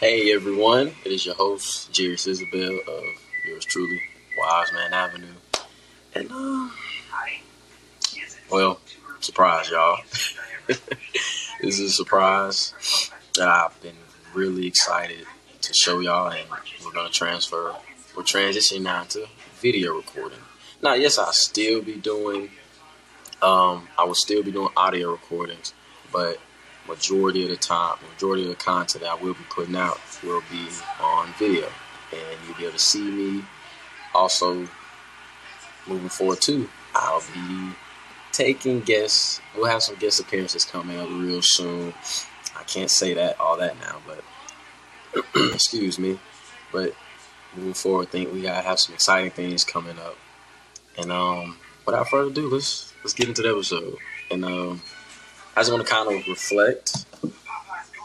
Hey everyone, it is your host, Jerry Isabel of yours truly, Wise Man Avenue. And, um, hi. well, surprise, y'all. this is a surprise that I've been really excited to show y'all, and we're to transfer, we're transitioning now to video recording. Now, yes, I'll still be doing, um, I will still be doing audio recordings, but majority of the time, majority of the content I will be putting out will be on video, and you'll be able to see me. Also, moving forward too, I'll be taking guests. We'll have some guest appearances coming up real soon. I can't say that all that now, but excuse me. But moving forward, I think we gotta have some exciting things coming up. And um, without further ado, let's let's get into the episode. And um, I just want to kind of reflect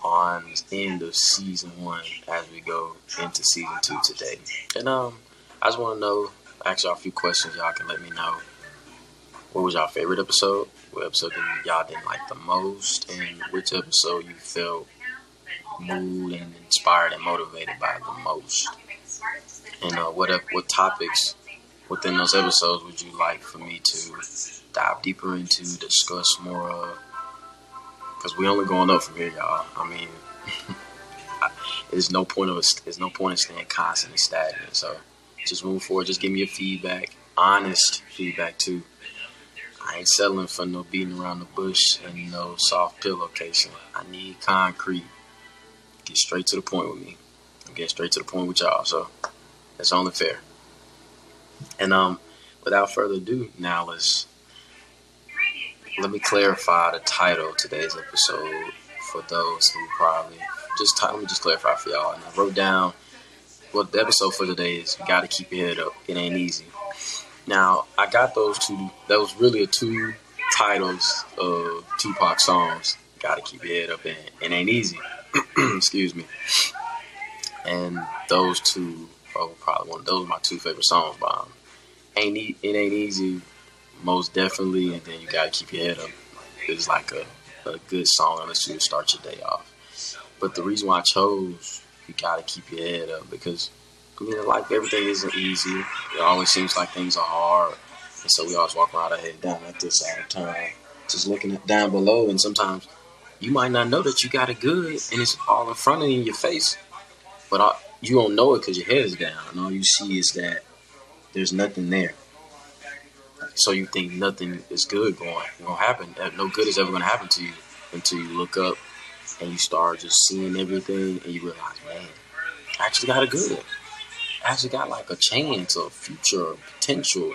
on the end of season one as we go into season two today. And um, I just want to know, ask y'all a few questions. Y'all can let me know. What was y'all favorite episode? What episode did y'all didn't like the most? And which episode you felt moved and inspired and motivated by the most? And uh, what what topics within those episodes would you like for me to dive deeper into, discuss more of? Because we only going up from here, y'all. I mean, there's no point of there's no point in staying constantly stagnant. So just move forward. Just give me your feedback, honest feedback too. I ain't settling for no beating around the bush and no soft pillowcation. I need concrete. Get straight to the point with me. I'm getting straight to the point with y'all. So that's only fair. And um, without further ado, now let's let me clarify the title of today's episode for those who probably just let me just clarify for y'all. And I wrote down what the episode for today is. Got to keep your head up. It ain't easy. Now I got those two. That was really a two titles of Tupac songs. Got to keep your head up. And it ain't easy. Excuse me. And those two are probably one. Those are my two favorite songs by him. Ain't e- it ain't easy most definitely, and then you gotta keep your head up. It's like a, a good song unless you start your day off. But the reason why I chose you gotta keep your head up because I mean like everything isn't easy. It always seems like things are hard. And so we always walk around our head down like this all the time. Just looking at down below and sometimes you might not know that you got it good and it's all in front of you in your face. But you don't know it because your head is down and all you see is that there's nothing there so you think nothing is good going gonna happen. Uh, no good is ever gonna happen to you until you look up and you start just seeing everything and you realize, man, I actually got a good. I actually got like a chance, a future, potential.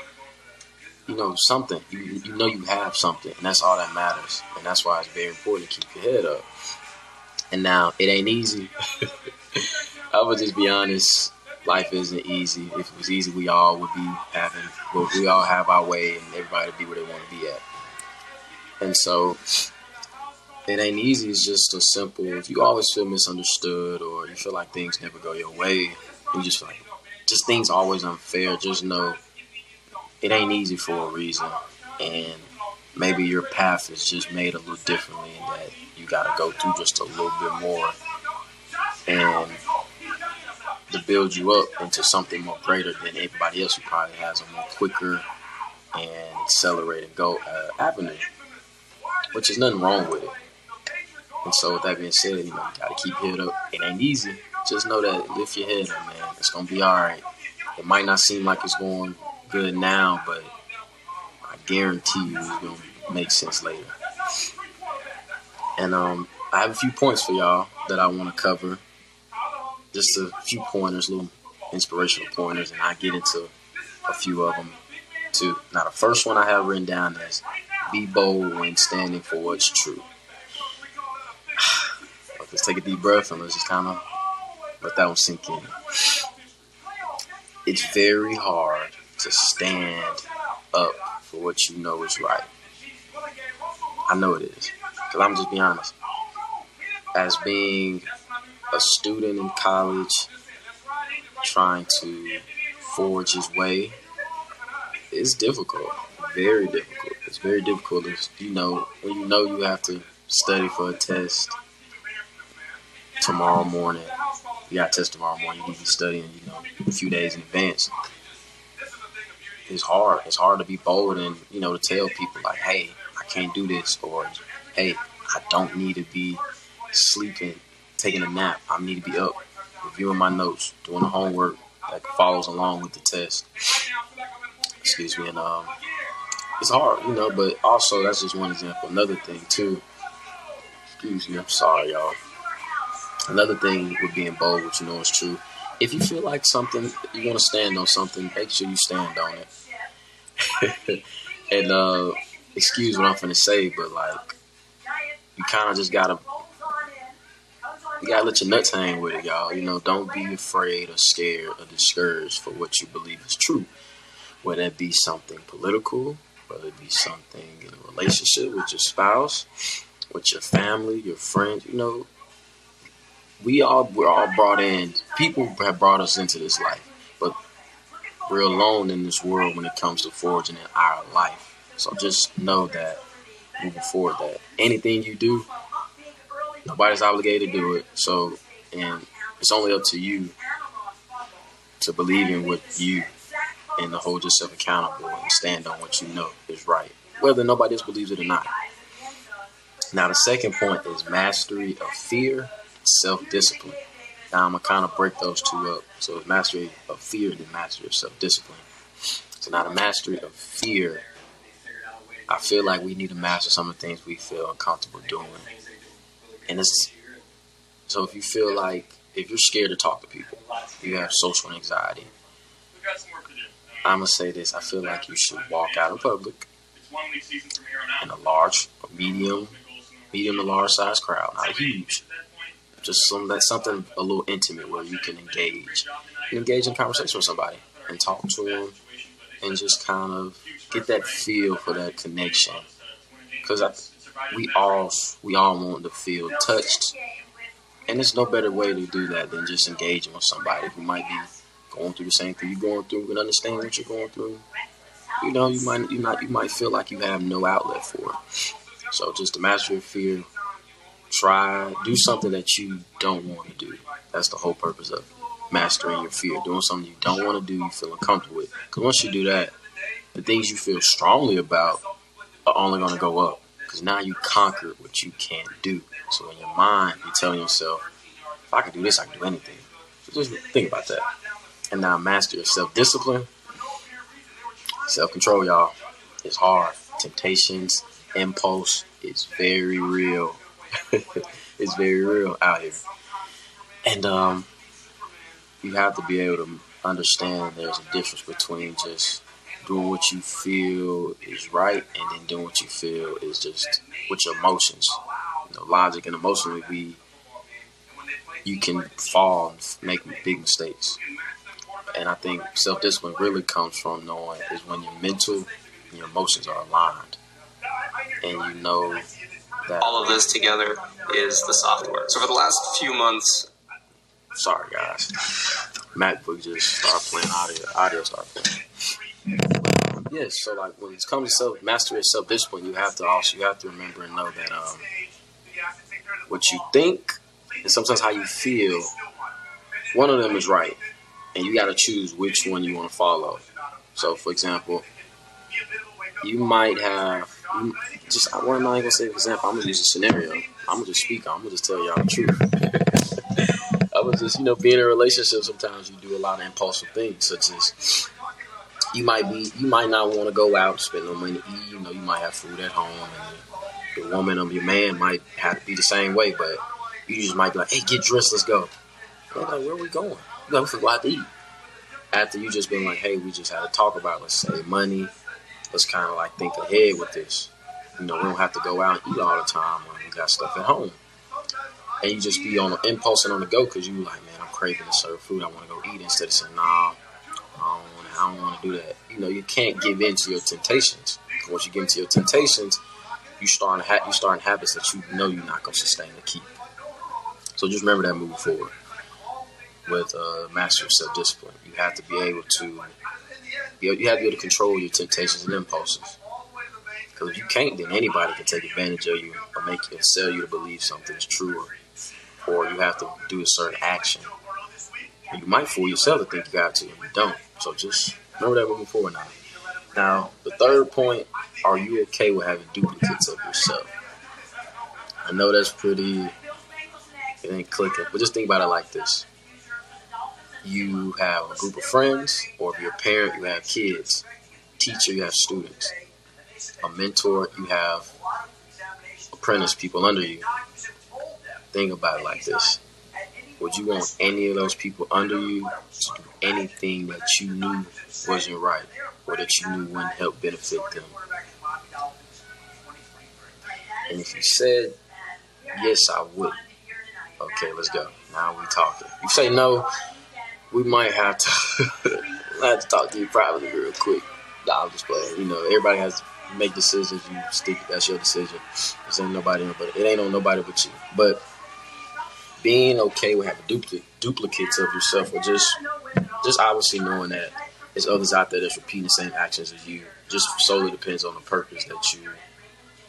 You know, something. You you know you have something, and that's all that matters. And that's why it's very important to keep your head up. And now it ain't easy. I would just be honest life isn't easy. If it was easy, we all would be having, well, we all have our way, and everybody be where they want to be at. And so, it ain't easy. It's just a simple. If you always feel misunderstood, or you feel like things never go your way, you just feel like just things always unfair. Just know it ain't easy for a reason, and maybe your path is just made a little differently, and that you got to go through just a little bit more. And to build you up into something more greater than everybody else who probably has a more quicker and accelerated go uh, avenue, which is nothing wrong with it. And so, with that being said, you know, you gotta keep head up. It ain't easy. Just know that lift your head up, man. It's gonna be all right. It might not seem like it's going good now, but I guarantee you, it's gonna make sense later. And um, I have a few points for y'all that I want to cover just a few pointers, little inspirational pointers, and I get into a few of them too. Now, the first one I have written down is be bold when standing for what's true. Let's take a deep breath and let's just kind of let that one sink in. It's very hard to stand up for what you know is right. I know it is. Because I'm just being honest. As being a student in college trying to forge his way it's difficult very difficult it's very difficult if you know when you know you have to study for a test tomorrow morning you got test tomorrow morning. You need to be studying, you know, a few days in advance. It's hard. It's hard to be bold and you know to tell people like, hey, I can't do this, or hey, I don't need to be sleeping, taking a nap. I need to be up, reviewing my notes, doing the homework that follows along with the test. Excuse me, and um, it's hard, you know. But also, that's just one example. Another thing too. Excuse me, I'm sorry, y'all. Another thing with being bold, which you know is true. If you feel like something, you want to stand on something, make sure you stand on it. and uh, excuse what I'm gonna say, but like, you kind of just gotta, you gotta let your nuts hang with it, y'all. You know, don't be afraid or scared or discouraged for what you believe is true. Whether it be something political, whether it be something in a relationship with your spouse, with your family, your friends, you know, we all we're all brought in. People have brought us into this life, but we're alone in this world when it comes to forging in our life. So just know that moving forward, that anything you do, nobody's obligated to do it. So, and it's only up to you to believe in what you and to hold yourself accountable and stand on what you know is right, whether nobody else believes it or not. Now, the second point is mastery of fear self discipline. Now I'm gonna kind of break those two up. So mastery of fear and mastery of self discipline. So now the mastery of fear, I feel like we need to master some of the things we feel uncomfortable doing. And it's so if you feel like if you're scared to talk to people, you have social anxiety. I'm gonna say this. I feel like you should walk out in public in a large, medium, medium to large size crowd, not huge just some that's something a little intimate where you can engage, you engage in conversation with somebody and talk to them, and just kind of get that feel for that connection. Because we all we all want to feel touched, and there's no better way to do that than just engaging with somebody who might be going through the same thing you're going through and understand what you're going through. You know, you might you might you might feel like you have no outlet for it. So just to master your fear, try, do something that you don't want to do. That's the whole purpose of mastering your fear. Doing something you don't want to do, you feel uncomfortable with. Because once you do that, the things you feel strongly about are only going to go up. Because now you conquered what you can't do. So in your mind, you're telling yourself, if I can do this, I can do anything. So just think about that. And now master your self discipline. Self control, y'all. It's hard. Temptations, impulse it's very real. it's very real out here. And um, you have to be able to understand there's a difference between just doing what you feel is right and then doing what you feel is just with your emotions. You know, logic and emotionally, we you can fall and make big mistakes. And I think self discipline really comes from knowing is when your mental and your emotions are aligned, and you know that. All of this together is the software. So for the last few months, sorry guys, MacBook just started playing audio. Audio started playing. Yes, so like when it comes to self mastery self discipline, you have to also you have to remember and know that um, what you think and sometimes how you feel, one of them is right, and you got to choose which one you want to follow. So, for example, you might have you just I'm I gonna say? For example, I'm gonna use a scenario. I'm gonna just speak. I'm gonna just tell y'all the truth. I was just you know being in a relationship. Sometimes you do a lot of impulsive things, such as you might be you might not want to go out and spend no money. You know, you might have food at home, and the woman or your man might have to be the same way. But you just might be like, "Hey, get dressed, let's go." I'm like, "Where are we going?" You know, we go out to eat. After you just been like, "Hey, we just had to talk about let's save money." let's kind of like think ahead with this. You know, we don't have to go out and eat all the time when we got stuff at home. And you just be on the impulse and on the go because you like, man, I'm craving to serve food. I want to go eat instead of saying, nah, I don't want to do that. You know, you can't give in to your temptations. Once you get into your temptations, you start ha- you start habits that you know you're not going to sustain to keep. So just remember that moving forward with uh, master of self discipline. You have to be able to you, have to be able to control your temptations and impulses. Because if you can't, then anybody can take advantage of you or make you sell you to believe something is true, or, or you have to do a certain action You might fool yourself to think you got to, and you don't. So just remember that moving forward now. Now, the third point, are you okay with having duplicates of yourself? I know that's pretty, it ain't clicking, but just think about it like this. You have a group of friends, or if you're a parent, you have kids. Teacher, you have students. A mentor, you have apprentice people under you. Think about it like this. Would you want any of those people under you to do anything that you knew wasn't right or that you knew wouldn't help benefit them? And if you said, yes, I would. Okay, let's go. Now we talking. You say no, we might have to, have to talk to you privately real quick. Nah, I'm just playing. You know, everybody has to make decisions. You stick. That's your decision. This ain't nobody, but it ain't on nobody but you. But being okay with having duplicate duplicates of yourself, or just just obviously knowing that there's others out there that's repeating the same actions as you, just solely depends on the purpose that you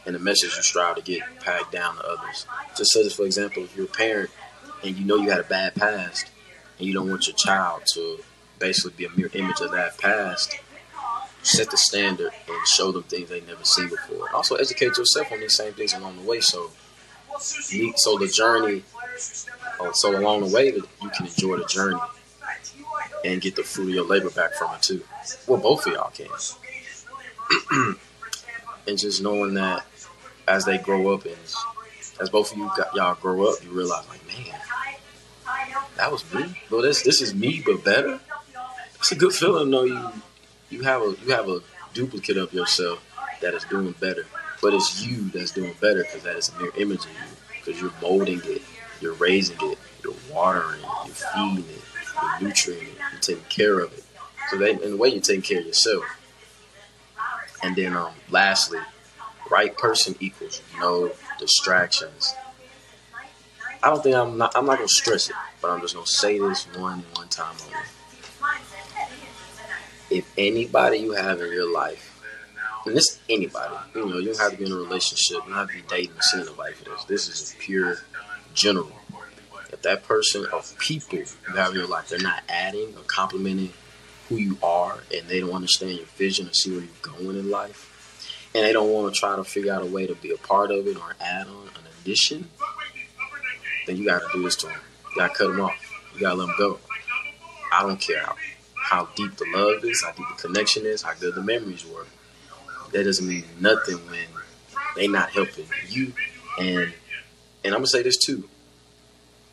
and the message you strive to get packed down to others. Just as for example, if you're a parent and you know you had a bad past and you don't want your child to basically be a mirror image of that past, set the standard and show them things they've never seen before. Also educate yourself on these same things along the way so so the journey oh, so along the way you can enjoy the journey and get the fruit of your labor back from it too. Well both of y'all can. and just knowing that as they grow up and as both of you got, y'all grow up, you realize like, man, that was me. Well, this this is me, but better. It's a good feeling though. You you have a you have a duplicate of yourself that is doing better, but it's you that's doing better because that is a mirror image of you. Because you're molding it, you're raising it, you're watering it, you're feeding it, you're nurturing it, you're taking care of it. So that in a way, you're taking care of yourself. And then, um, lastly, right person equals no distractions. I don't think I'm not. I'm not gonna stress it, but I'm just gonna say this one one time only. If anybody you have in your life, and this anybody, you know, you don't have to be in a relationship, you don't have to be dating or seeing nobody for this. This is pure general. If that person of people you have in your life, they're not adding or complimenting who you are, and they don't understand your vision or see where you're going in life, and they don't want to try to figure out a way to be a part of it or add on an addition, then you got to do this to them. You got to cut them off. You got to let them go. I don't care how, how deep the love is, how deep the connection is, how good the memories were. That doesn't mean nothing when they not helping you. And and I'm gonna say this too.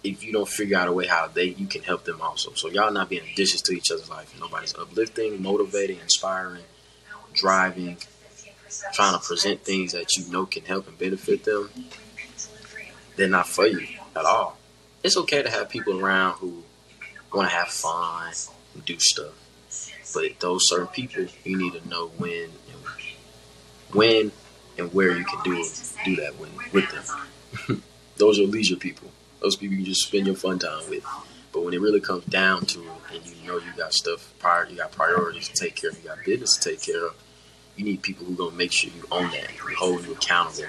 If you don't figure out a way how they you can help them also. So y'all not being additions to each other's life. Nobody's uplifting, motivating, inspiring, driving, trying to present things that you know can help and benefit them. They're not for you at all. It's okay to have people around who want to have fun do stuff. But those certain people, you need to know when and when and where you can do do that with, with them. Those are leisure people. Those people you just spend your fun time with. But when it really comes down to it, and you know you got stuff, prior, you got priorities to take care of, you got business to take care of, you need people who gonna make sure you own that, who hold you accountable,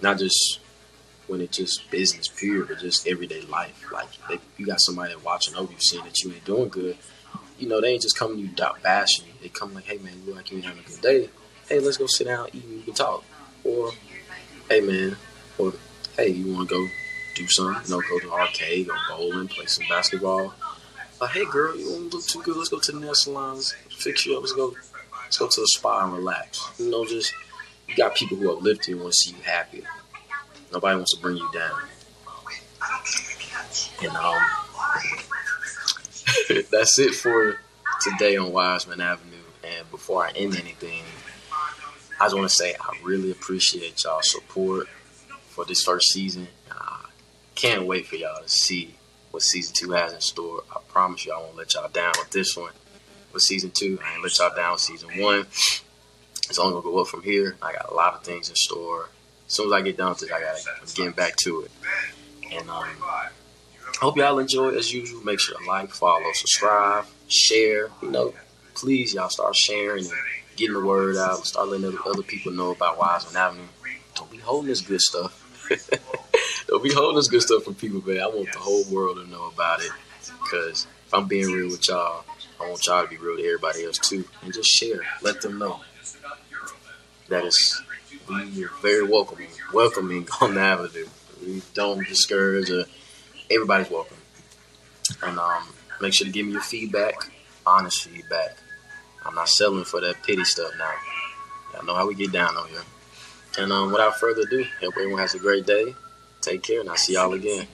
not just when it's just business period, but just everyday life. Like they, you got somebody watching over you, seeing that you ain't doing good. You know, they ain't just coming to you bashing you. They come like, hey man, you like you ain't having a good day. Hey, let's go sit down, eat, and we can talk. Or, hey man, or hey, you want to go do something? You know, go to arcade, go bowling, play some basketball. Like, hey girl, you don't look too good. Let's go to the nail salon, fix you up. Let's go, let's go to the spa and relax. You know, just you got people who uplift you and want to see you happy. Nobody wants to bring you down. And um, that's it for today on Wiseman Avenue. And before I end anything, I just want to say I really appreciate y'all support for this first season. I can't wait for y'all to see what season two has in store. I promise you I won't let y'all down with this one. With season two, I ain't let y'all down with season one. It's only gonna go up from here. I got a lot of things in store. As soon as I get done with it, I gotta I'm getting back to it. And um, I hope y'all enjoy as usual. Make sure to like, follow, subscribe, share. You know, please y'all start sharing and getting the word out. Start letting other, other people know about Wiseman Avenue. Don't be holding this good stuff. Don't be holding this good stuff from people, man. I want the whole world to know about it because if I'm being real with y'all, I want y'all to be real to everybody else too, and just share. Let them know that it's very welcoming, welcoming on the avenue. We don't discourage. Or, everybody's welcome, and um, make sure to give me your feedback, honest feedback. I'm not selling for that pity stuff now. Y'all know how we get down on here. And um, without further ado, hope everyone has a great day. Take care, and I'll see y'all again.